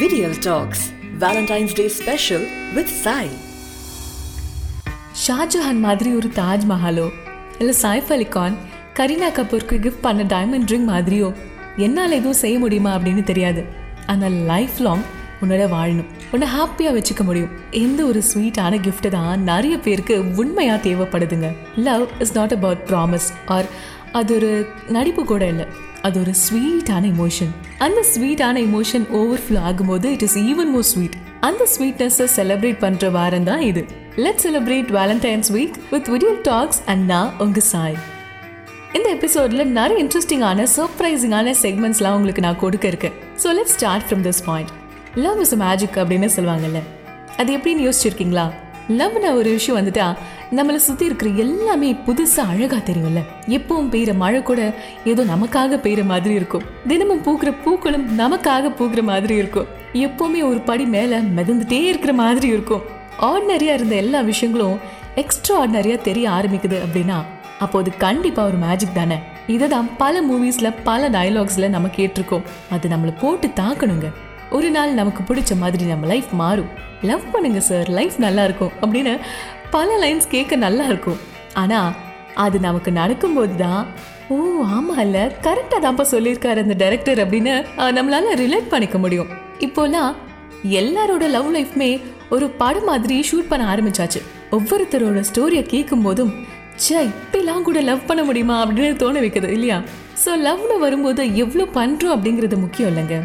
Video Talks Valentine's Day Special with Sai. Shahjahan மாதிரி ஒரு தாஜ்மஹாலோ இல்லை சாய்ஃப் அலிகான் கரீனா கபூருக்கு கிஃப்ட் பண்ண டைமண்ட் ரிங் மாதிரியோ என்னால் எதுவும் செய்ய முடியுமா அப்படின்னு தெரியாது. ஆனால் லைஃப் லாங் உன்னோட வாழணும். உன்னை ஹாப்பியாக வச்சுக்க முடியும். எந்த ஒரு ஸ்வீட்டான கிஃப்ட்டு தான் நிறைய பேருக்கு உண்மையாக தேவைப்படுதுங்க. Love is not about promise or அது ஒரு நடிப்பு கூட இல்லை. அது ஒரு ஸ்வீட்டான இமோஷன் அந்த ஸ்வீட்டான இமோஷன் ஓவர்ஃப்ளோ ஆகும்போது it is even more sweet அந்த ஸ்வீட்னஸை செலிப்ரேட் பண்ணுற வாரம் தான் இது. Let celebrate Valentine's week with Vidiyal talks and நான் உங்கள் சாய். இந்த எபிசோட்ல நிறைய இன்ட்ரெஸ்டிங்கான சர்ப்ரைசிங்கான செக்மெண்ட்ஸ்லாம் உங்களுக்கு நான் கொடுக்க இருக்கேன். So let start from this point love is magic அப்படின்னு சொல்லுவாங்கல்ல. அது எப்படின்னு யோசிச்சிருக்கீங்களா? லவ்னா ஒரு விஷயம் வந்துட்டா நம்மளை சுற்றி இருக்கிற எல்லாமே புதுசாக அழகாக தெரியும்ல. எப்பவும் பெய்கிற மழை கூட ஏதோ நமக்காக பெய்கிற மாதிரி இருக்கும். தினமும் பூக்கிற பூக்களும் நமக்காக பூக்கிற மாதிரி இருக்கும். எப்போவுமே ஒரு படி மேலே மிதந்துட்டே இருக்கிற மாதிரி இருக்கும். ஆர்டினரியாக இருந்த எல்லா விஷயங்களும் எக்ஸ்ட்ரா ஆர்டினரியாக தெரிய ஆரம்பிக்குது அப்படின்னா அப்போ அது கண்டிப்பாக ஒரு மேஜிக் தானே. இதை தான் பல மூவிஸில் பல டைலாக்ஸில் நம்ம கேட்டிருக்கோம். அது நம்மளை போட்டு தாக்கணுங்க. ஒரு நாள் நமக்கு பிடிச்ச மாதிரி நம்ம லைஃப் மாறும். லவ் பண்ணுங்க சார் லைஃப் நல்லா இருக்கும் அப்படின்னு பல லைன்ஸ் கேட்க நல்லா இருக்கும் ஆனால் அது நமக்கு நடக்கும்போது தான் ஓ ஆமாம் இல்லை கரெக்டாக தான்ப்பா சொல்லியிருக்காரு அந்த டைரக்டர் அப்படின்னு நம்மளால் ரிலேட் பண்ணிக்க முடியும். இப்போலாம் எல்லாரோட லவ் லைஃப்மே ஒரு படம் மாதிரி ஷூட் பண்ண ஆரம்பிச்சாச்சு. ஒவ்வொருத்தரோட ஸ்டோரியை கேட்கும் போதும் ச்சே இப்பெல்லாம் கூட லவ் பண்ண முடியுமா? அப்படின்னு தோண வைக்குது இல்லையா? ஸோ லவ்னு வரும்போது எவ்வளோ பண்ணுறோம் அப்படிங்கிறது முக்கியம் இல்லைங்க.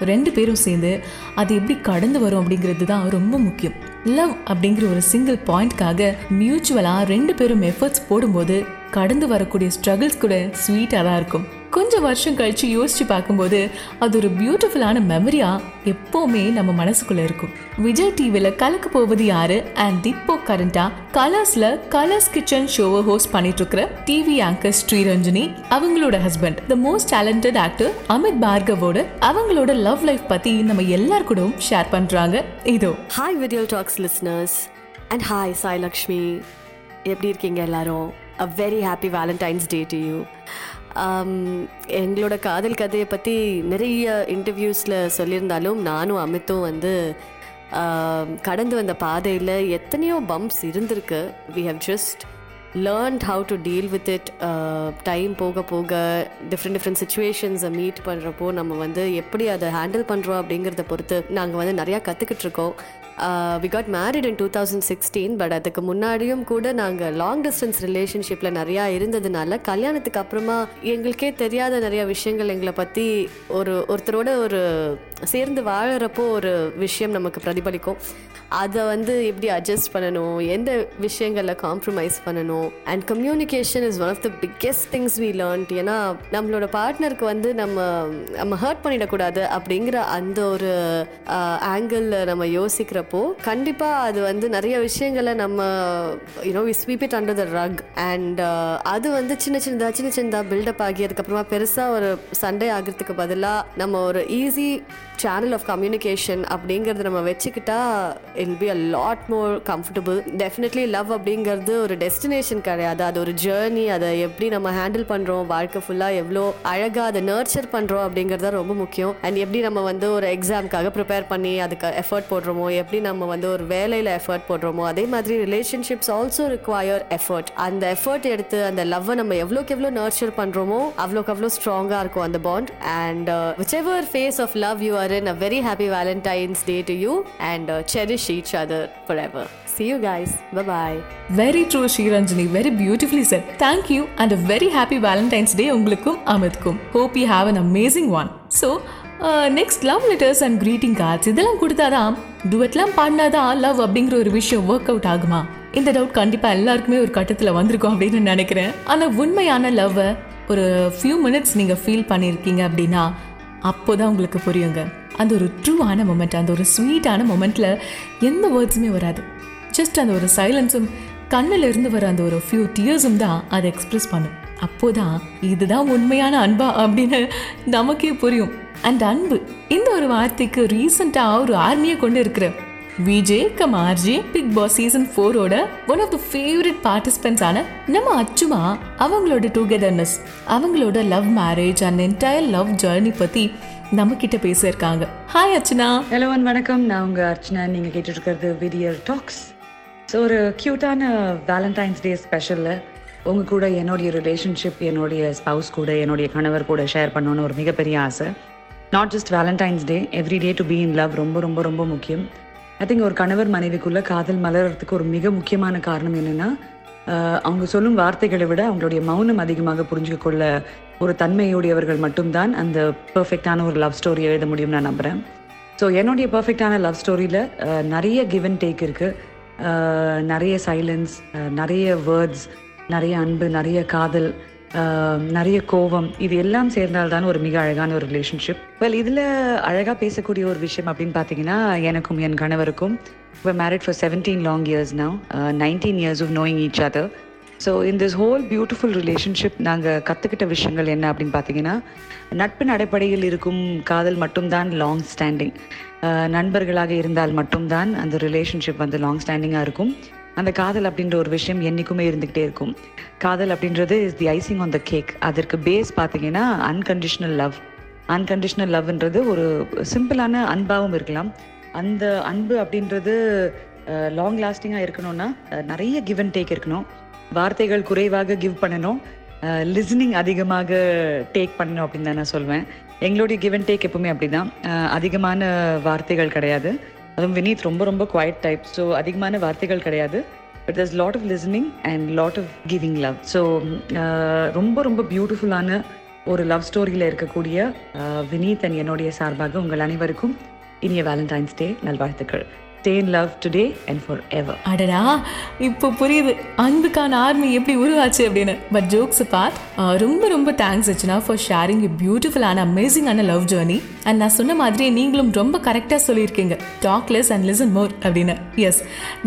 ரெண்டு பேரும் சேர்ந்து அது எப்படி கடந்து வரும் அப்படிங்கிறது தான் ரொம்ப முக்கியம். லவ் அப்படிங்கிற ஒரு சிங்கிள் பாயிண்ட்காக மியூச்சுவலாக ரெண்டு பேரும் எஃபர்ட்ஸ் போடும்போது கடந்து வரக்கூடிய ஸ்ட்ரகிள்ஸ் கூட ஸ்வீட்டாக தான் இருக்கும். கொஞ்சம் வருஷம் கழித்து யோசித்து பார்க்கும்போது அது ஒரு பியூட்டிஃபுல்லான மெமரியாக எப்போவுமே நம்ம மனசுக்குள்ளே இருக்கும். விஜய் டிவியில் கலக்க போவது யாரு? அண்ட் இப்போ கரண்டா கலர்ஸில் கலர்ஸ் கிச்சன் ஷோவை ஹோஸ்ட் பண்ணிட்டு இருக்கிற டிவி ஆங்கர் ஸ்ரீரஞ்சனி அவங்களோட husband the most talented actor Amit பார்கவோட அவங்களோட லவ் லைஃப் பற்றி நம்ம எல்லார் கூடவும் ஷேர் பண்ணுறாங்க இதோ. Hi Vidiyal talks listeners and hi Sai Lakshmi எப்படி இருக்கீங்க எல்லாரும்? A very happy Valentine's day to you எங்களோட காதல் கதையை பற்றி நிறைய இன்டர்வியூஸில் சொல்லியிருந்தாலும் நானும் அமித்தும் வந்து கடந்து வந்த பாதையில் எத்தனையோ பம்ப்ஸ் இருந்திருக்கு. We have just learned how to deal with it time போக போக டிஃப்ரெண்ட் டிஃப்ரெண்ட் சுச்சுவேஷன்ஸை மீட் பண்ணுறப்போ நம்ம வந்து எப்படி அதை ஹேண்டில் பண்ணுறோம் அப்படிங்கிறத பொறுத்து நாங்கள் வந்து நிறையா கற்றுக்கிட்டு இருக்கோம். We got married in two thousand sixteen but அதுக்கு முன்னாடியும் கூட நாங்கள் லாங் டிஸ்டன்ஸ் ரிலேஷன்ஷிப்பில் நிறையா இருந்ததுனால கல்யாணத்துக்கு அப்புறமா எங்களுக்கே தெரியாத நிறையா விஷயங்கள் எங்களை பற்றி ஒரு ஒருத்தரோட ஒரு சேர்ந்து வாழறப்போ ஒரு விஷயம் நமக்கு பிரதிபலிக்கும். அதை வந்து எப்படி அட்ஜஸ்ட் பண்ணணும் எந்த விஷயங்களில் காம்ப்ரமைஸ் பண்ணணும் and communication is one of the biggest things we learned ஏன்னா நம்மளோட பார்ட்னருக்கு வந்து நம்ம நம்ம ஹர்ட் பண்ணிடக்கூடாது அப்படிங்கிற அந்த ஒரு ஆங்கிளில் நம்ம யோசிக்கிறப்போ கண்டிப்பாக அது வந்து நிறைய விஷயங்களை நம்ம you know we sweep it under the rug and அது வந்து சின்ன சின்னதாக சின்ன சின்னதாக பில்டப் ஆகி அதுக்கப்புறமா பெருசாக ஒரு சண்டே ஆகிறதுக்கு பதிலாக நம்ம ஒரு ஈஸி சேனல் ஆஃப் கம்யூனிகேஷன் அப்படிங்கிறத நம்ம வச்சுக்கிட்டா I'll be a lot more comfortable definitely love அப்படிங்கிறது ஒரு டெஸ்டினேஷன் கிடையாது. அது ஒரு ஜேர்னி அதை எப்படி நம்ம ஹேண்டில் பண்ணுறோம் வாழ்க்கை ஃபுல்லாக எவ்வளோ அழகாக அதை நர்ச்சர் பண்ணுறோம் அப்படிங்கிறது தான் ரொம்ப முக்கியம். அண்ட் எப்படி நம்ம வந்து ஒரு எக்ஸாம்க்காக ப்ரிப்பேர் பண்ணி அதுக்கு எஃபர்ட் போடுறோமோ? எப்படி நம்ம வந்து ஒரு வேலையில் எஃபர்ட் போடுறோமோ? அதே மாதிரி ரிலேஷன்ஷிப்ஸ் ஆல்சோ ரிக்வயர் எஃபர்ட் அந்த எஃபர்ட் எடுத்து அந்த லவ்வை நம்ம எவ்வளோக்கு எவ்வளோ நர்ச்சர் பண்ணுறோமோ அவ்வளோக்கு அவ்வளோ ஸ்ட்ராங்காக இருக்கும் அந்த bond and whichever phase of love you are in a very happy Valentine's day to you and cherish each other forever see you guys Very very true Very very beautifully sir you and a very happy Valentine's day உங்களுக்கும் அமித்க்கும் hope you have an amazing one so next love letters and greeting cards இதெல்லாம் கொடுத்தாதான் டுவெட்லாம் பாடினாதான் love அப்படிங்கிற ஒரு விஷயம் work out ஆகுமா இந்த doubt கண்டிப்பாக எல்லாருக்குமே ஒரு கட்டத்தில் வந்திருக்கும் அப்படின்னு நினைக்கிறேன் ஆனால் உண்மையான லவ்வை ஒரு ஃபியூ மினிட்ஸ் நீங்கள் ஃபீல் பண்ணியிருக்கீங்க அப்படின்னா அப்போதான் உங்களுக்கு புரியுங்க அந்த ஒரு ட்ரூவான மொமெண்ட் அந்த ஒரு ஸ்வீட்டான மொமெண்ட்டில் எந்த வேர்ட்ஸுமே வராது ஜஸ்ட் அந்த ஒரு சைலன்ஸும் கண்ணில் இருந்து வர அந்த ஒரு ஃபியூ டியர்ஸும் தான் அதை எக்ஸ்பிரஸ் பண்ணும். அப்போதான் இதுதான் உண்மையான அன்பா அப்படின்னு நமக்கே புரியும். அண்ட் அன்பு இந்த ஒரு வார்த்தைக்கு ரீசெண்டாக ஒரு ஆர்மியை கொண்டு இருக்கிற VJ cum RJ Bigg Boss season ஃபோரோட one of the favourite participants ஆன நம்ம அச்சுமா அவங்களோட டுகெதர்னஸ் அவங்களோட love marriage and entire love journey பற்றி நம்ம கிட்ட பேசியிருக்காங்க ஹாய் அர்ச்சனா ஹலோ வணக்கம். நான் உங்க அர்ச்சனா. நீங்க கேட்டு இருக்கிறது விடியல் டாக்ஸ் ஸோ ஒரு க்யூட்டான வேலண்டைன்ஸ் டே ஸ்பெஷலில் உங்கள் கூட என்னுடைய ரிலேஷன்ஷிப் என்னுடைய ஸ்பவுஸ் கூட என்னுடைய கணவர் கூட ஷேர் பண்ணணும்னு ஒரு மிகப்பெரிய ஆசை. Not just Valentine's day every day to be in love ரொம்ப ரொம்ப ரொம்ப முக்கியம். ஐ திங்க் ஒரு கணவர் மனைவிக்குள்ளே காதல் மலர்றதுக்கு ஒரு மிக முக்கியமான காரணம் என்னென்னா அவங்க சொல்லும் வார்த்தைகளை விட அவங்களுடைய மௌனம் அதிகமாக புரிஞ்சுக்கொள்ள ஒரு தன்மையுடையவர்கள் மட்டும்தான் அந்த பர்ஃபெக்டான ஒரு லவ் ஸ்டோரியை எழுத முடியும்னு நான் நம்புகிறேன் ஸோ என்னுடைய பர்ஃபெக்டான லவ் ஸ்டோரியில் நிறைய கிவ் அண்ட் டேக் இருக்குது நிறைய சைலன்ஸ் நிறைய வேர்ட்ஸ் நிறைய அன்பு நிறைய காதல் நிறைய கோபம் இது எல்லாம் சேர்ந்தால்தான் ஒரு மிக அழகான ஒரு ரிலேஷன்ஷிப் வெல் இதில் அழகாக பேசக்கூடிய ஒரு விஷயம் அப்படின்னு பார்த்தீங்கன்னா எனக்கும் என் கணவருக்கும். இப்போ married for seventeen long years நான் nineteen years of knowing each other so இந்த ஹோல் பியூட்டிஃபுல் ரிலேஷன்ஷிப் நாங்கள் கற்றுக்கிட்ட விஷயங்கள் என்ன அப்படின்னு பார்த்தீங்கன்னா நட்பின் அடிப்படையில் இருக்கும் காதல் மட்டும்தான் லாங் ஸ்டாண்டிங் நண்பர்களாக இருந்தால் மட்டும்தான் அந்த ரிலேஷன்ஷிப் வந்து லாங் ஸ்டாண்டிங்காக இருக்கும். அந்த காதல் அப்படின்ற ஒரு விஷயம் என்றைக்குமே இருந்துக்கிட்டே இருக்கும். காதல் அப்படின்றது is the icing on the cake அதற்கு பேஸ் பார்த்தீங்கன்னா அன்கண்டிஷ்னல் லவ் அன்கண்டிஷ்னல் லவ்ன்றது ஒரு சிம்பிளான அன்பாகவும் இருக்கலாம். அந்த அன்பு அப்படின்றது லாங் லாஸ்டிங்காக இருக்கணும்னா நிறைய கிவ் அண்ட் டேக் இருக்கணும். வார்த்தைகள் குறைவாக கிவ் பண்ணணும். லிசனிங் அதிகமாக டேக் பண்ணணும் அப்படின்னு தான் நான் சொல்வேன். எங்களுடைய கிவ் அண்ட் டேக் எப்பவுமே அப்படிதான். அதிகமான வார்த்தைகள் கிடையாது. அதுவும் வினீத் ரொம்ப ரொம்ப குவைட் டைப் ஸோ அதிகமான வார்த்தைகள் கிடையாது. But thus lot of listening and lot of giving love so ரொம்ப ரொம்ப பியூட்டிஃபுல்லான ஒரு லவ் ஸ்டோரியில் இருக்கக்கூடிய வினீத் அண்ட் என்னுடைய சார்பாக உங்கள் அனைவருக்கும் இனிய வேலண்டைன்ஸ் டே நல்வாழ்த்துக்கள். Stay in love today and forever அடடா இப்போ புரியுது. அன்புக்கான ஆர்மி எப்படி உருவாச்சு அப்படின்னு. பட் ஜோக்ஸ் பார்ட் ரொம்ப ரொம்ப thanks Archana for sharing a பியூட்டிஃபுல்லான அமேசிங்கான லவ் ஜேர்னி அண்ட் நான் சொன்ன மாதிரியே நீங்களும் ரொம்ப கரெக்டாக சொல்லியிருக்கீங்க. Talk less and listen more அப்படின்னு. Yes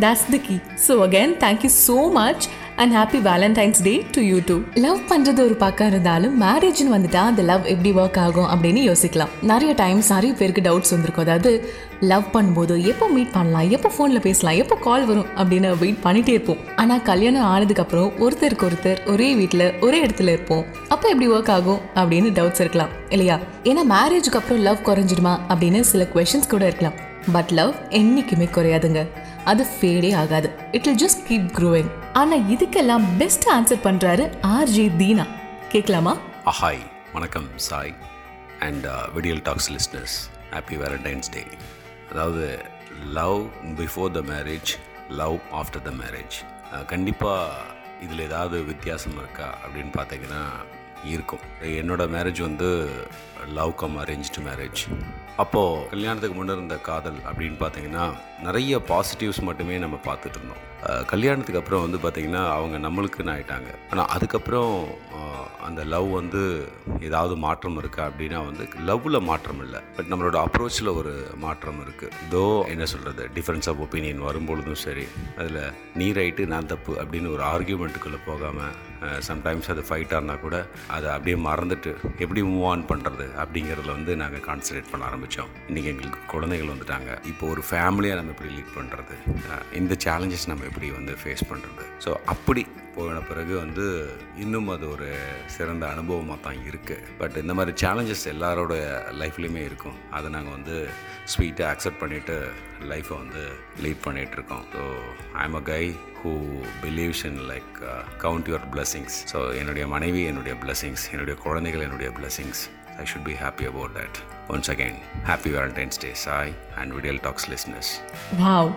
that's the key so again thank you so much and happy Valentine's day to you too love பண்ணுறது ஒரு பக்கம் இருந்தாலும் மேரேஜ்னு வந்துட்டா அந்த லவ் எப்படி ஒர்க் ஆகும் அப்படின்னு யோசிக்கலாம். நிறைய டைம்ஸ் நிறைய பேருக்கு டவுட்ஸ் வந்திருக்கும். அதாவது லவ் பண்ணும்போது எப்போ மீட் பண்ணலாம் எப்போ ஃபோனில் பேசலாம் எப்போ கால் வரும் அப்படின்னு வெயிட் பண்ணிட்டே இருப்போம். ஆனால் கல்யாணம் ஆனதுக்கப்புறம் ஒருத்தருக்கு ஒருத்தர் ஒரே வீட்டில் ஒரே இடத்துல இருப்போம். அப்போ எப்படி ஒர்க் ஆகும் அப்படின்னு டவுட்ஸ் இருக்கலாம். இல்லையா? ஏன்னா மேரேஜுக்கு அப்புறம் லவ் குறைஞ்சிடுமா அப்படின்னு சில கொஷின்ஸ் கூட இருக்கலாம். பட் லவ் என்றைக்குமே குறையாதுங்க. அது ஃபேடே ஆகாது. It will just keep growing ஆனா இதுக்கெல்லாம் பெஸ்ட் ஆன்சர் பண்றாரு ஆர்ஜே தீனா கேட்கலாமா ஹாய் ah, வணக்கம் Sai. And Vidiyal talks listeners happy Valentine's day அதாவது love before the marriage love after the marriage கண்டிப்பாக இதில் ஏதாவது வித்தியாசம் இருக்கா அப்படின்னு பார்த்தீங்கன்னா இருக்கும். என்னோட மேரேஜ் வந்து லவ் கம் அரேஞ்ச்டு மேரேஜ் அப்போது கல்யாணத்துக்கு முன்னே இருந்த காதல் அப்படின்னு பார்த்தீங்கன்னா நிறைய பாசிட்டிவ்ஸ் மட்டுமே நம்ம பார்த்துட்டு இருந்தோம். கல்யாணத்துக்கு அப்புறம் வந்து பார்த்திங்கன்னா அவங்க நம்மளுக்குன்னு ஆயிட்டாங்க. ஆனால் அதுக்கப்புறம் அந்த லவ் வந்து ஏதாவது மாற்றம் இருக்கா அப்படின்னா வந்து லவ்வில் மாற்றம் இல்லை. பட் நம்மளோட அப்ரோச்சில் ஒரு மாற்றம் இருக்குது தோ என்ன சொல்கிறது டிஃப்ரென்ஸ் ஆஃப் ஒப்பீனியன் வரும்பொழுதும் சரி அதில் நீ ரைட்டு நான் தப்பு அப்படின்னு ஒரு ஆர்கியூமெண்ட்டுக்குள்ளே போகாமல் சம்டைம்ஸ் அது ஃபைட் ஆனால் கூட அதை அப்படியே மறந்துட்டு எப்படி மூவ் ஆன் பண்ணுறது அப்படிங்கிறதுல வந்து நாங்கள் கான்சன்ட்ரேட் பண்ண ஆரம்பித்தோம் இன்றைக்கி எங்களுக்கு குழந்தைகள் வந்துட்டாங்க. இப்போ ஒரு ஃபேமிலியாக நம்ம எப்படி லீட் பண்ணுறது இந்த சேலஞ்சஸ் நம்ம எப்படி வந்து ஃபேஸ் பண்ணுறது ஸோ அப்படி போன பிறகு வந்து இன்னும் அது ஒரு சிறந்த அனுபவமாக தான் இருக்குது பட் இந்த மாதிரி சேலஞ்சஸ் எல்லாரோட லைஃப்லேயுமே இருக்கும். அதை நாங்கள் வந்து ஸ்வீட்டாக அக்செப்ட் பண்ணிவிட்டு லைஃப்பை வந்து லீட் பண்ணிகிட்ருக்கோம் so I'm a guy who believes in like count your blessings so என்னுடைய மனைவி என்னுடைய பிளஸ்ஸிங்ஸ் என்னுடைய குழந்தைகள் என்னுடைய blessings I should be happy about that once again happy Valentine's day Sai and Vidiyal talks listeners wow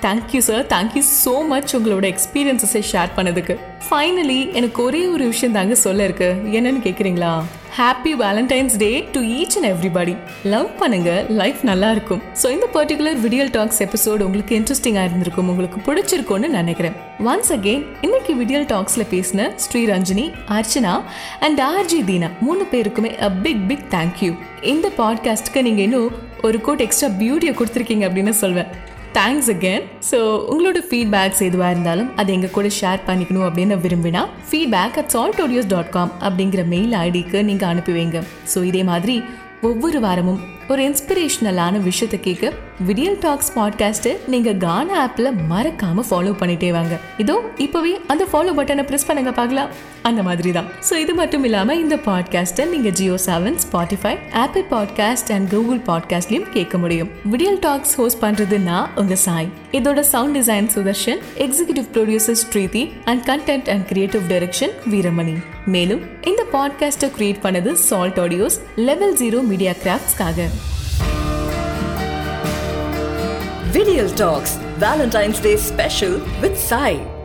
thank you sir thank you so much உங்களோட எக்ஸ்பீரியன்ஸஸை share பண்ணதுக்கு. Finally எனக்கு ஒரே ஒரு விஷயம் தாங்க சொல்ல இருக்கு. என்னன்னு கேட்குறீங்களா happy Valentine's day to each and everybody love பண்ணுங்க. லைஃப் நல்லா இருக்கும் ஸோ இந்த பர்டிகுலர் விடியல் டாக்ஸ் எபிசோடு உங்களுக்கு இன்ட்ரெஸ்டிங்காக இருந்திருக்கும். உங்களுக்கு பிடிச்சிருக்கும்னு நினைக்கிறேன். ஒன்ஸ் அகெயின் இன்னைக்கு விடியல் டாக்ஸில் பேசின ஸ்ரீரஞ்சினி அர்ச்சனா அண்ட் ஆர்ஜி தீனா மூணு பேருக்குமே அ பிக் பிக் தேங்க்யூ இந்த பாட்காஸ்ட்டுக்கு நீங்கள் இன்னும் ஒரு கோட் எக்ஸ்ட்ரா பியூட்டியை கொடுத்துருக்கீங்க அப்படின்னு சொல்வேன். தேங்க்ஸ் அகேன் ஸோ உங்களோட ஃபீட்பேக்ஸ் எதுவாக இருந்தாலும் அதை எங்கள் கூட ஷேர் பண்ணிக்கணும் அப்படின்னு விரும்பினா feedback at salt audios dot com அப்படிங்கிற மெயில் ஐடிக்கு நீங்கள் அனுப்பி வைங்க. ஸோ இதே மாதிரி ஒவ்வொரு வாரமும் ஒரு இன்ஸ்பிரேஷனலான விஷயத்தை கேட்க விடியல் டாக்ஸ் பாட்காஸ்ட்டை நீங்க கானா ஆப்ல மறக்காம ஃபாலோ பண்ணிட்டே வாங்க. இதோ இப்பவே அந்த ஃபாலோ பட்டனை பிரஸ் பண்ணுங்க பார்க்கலாம். அந்த மாதிரி தான் ஸோ இது மட்டும் இல்லாம இந்த பாட்காஸ்ட்டை நீங்க JioSaavn Spotify Apple podcast and Google பாட்காஸ்ட்லயும் கேட்க முடியும். விடியல் டாக்ஸ் ஹோஸ்ட் பண்றது நான் உங்க சாய். இதோட sound design Sudarshan executive producer Srithi and content and creative direction Veeramani. மேலும் இந்த பாட்காஸ்ட்டை கிரியேட் பண்ணது salt audios level zero media கிராஃப்ட்ஸ்க்காக Video Talks, Valentine's Day Special with Sai.